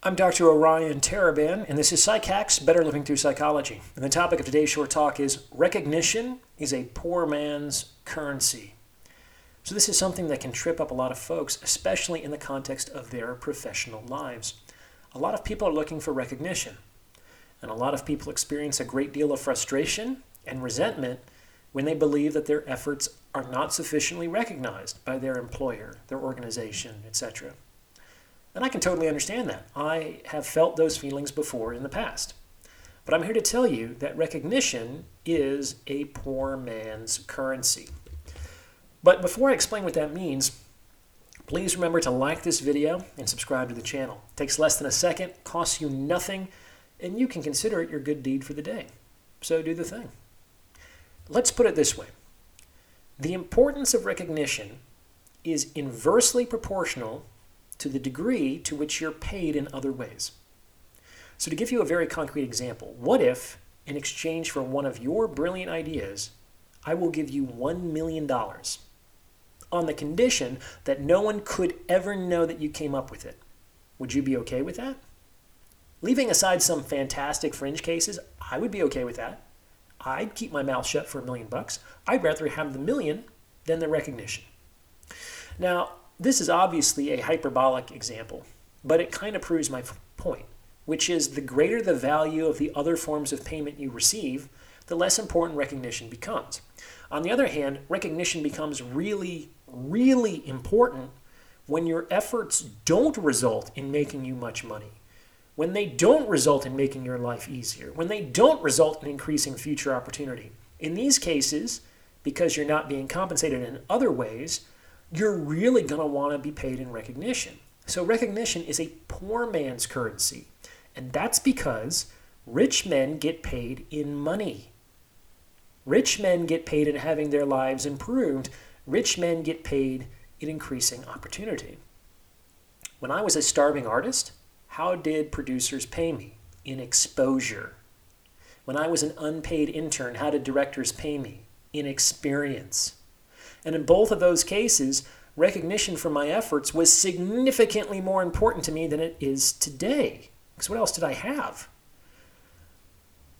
I'm Dr. Orion Taraban, and this is PsycHacks Better Living Through Psychology. And the topic of today's short talk is Recognition is a Poor Man's Currency. So, this is something that can trip up a lot of folks, especially in the context of their professional lives. A lot of people are looking for recognition, and a lot of people experience a great deal of frustration and resentment when they believe that their efforts are not sufficiently recognized by their employer, their organization, etc. And I can totally understand that. I have felt those feelings before in the past. But I'm here to tell you that recognition is a poor man's currency. But before I explain what that means, please remember to like this video and subscribe to the channel. It takes less than a second, costs you nothing, and you can consider it your good deed for the day. So do the thing. Let's put it this way the importance of recognition is inversely proportional to the degree to which you're paid in other ways. So, to give you a very concrete example, what if, in exchange for one of your brilliant ideas, I will give you $1 million on the condition that no one could ever know that you came up with it? Would you be okay with that? Leaving aside some fantastic fringe cases, I would be okay with that. I'd keep my mouth shut for a million bucks. I'd rather have the million than the recognition. Now, this is obviously a hyperbolic example, but it kind of proves my point, which is the greater the value of the other forms of payment you receive, the less important recognition becomes. On the other hand, recognition becomes really, really important when your efforts don't result in making you much money, when they don't result in making your life easier, when they don't result in increasing future opportunity. In these cases, because you're not being compensated in other ways, you're really going to want to be paid in recognition. So, recognition is a poor man's currency. And that's because rich men get paid in money. Rich men get paid in having their lives improved. Rich men get paid in increasing opportunity. When I was a starving artist, how did producers pay me? In exposure. When I was an unpaid intern, how did directors pay me? In experience. And in both of those cases, recognition for my efforts was significantly more important to me than it is today. Because what else did I have?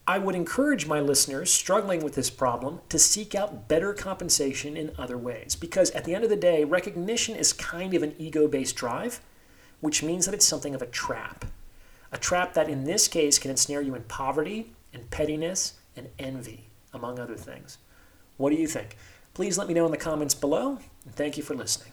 I would encourage my listeners struggling with this problem to seek out better compensation in other ways. Because at the end of the day, recognition is kind of an ego based drive, which means that it's something of a trap. A trap that in this case can ensnare you in poverty and pettiness and envy, among other things. What do you think? Please let me know in the comments below, and thank you for listening.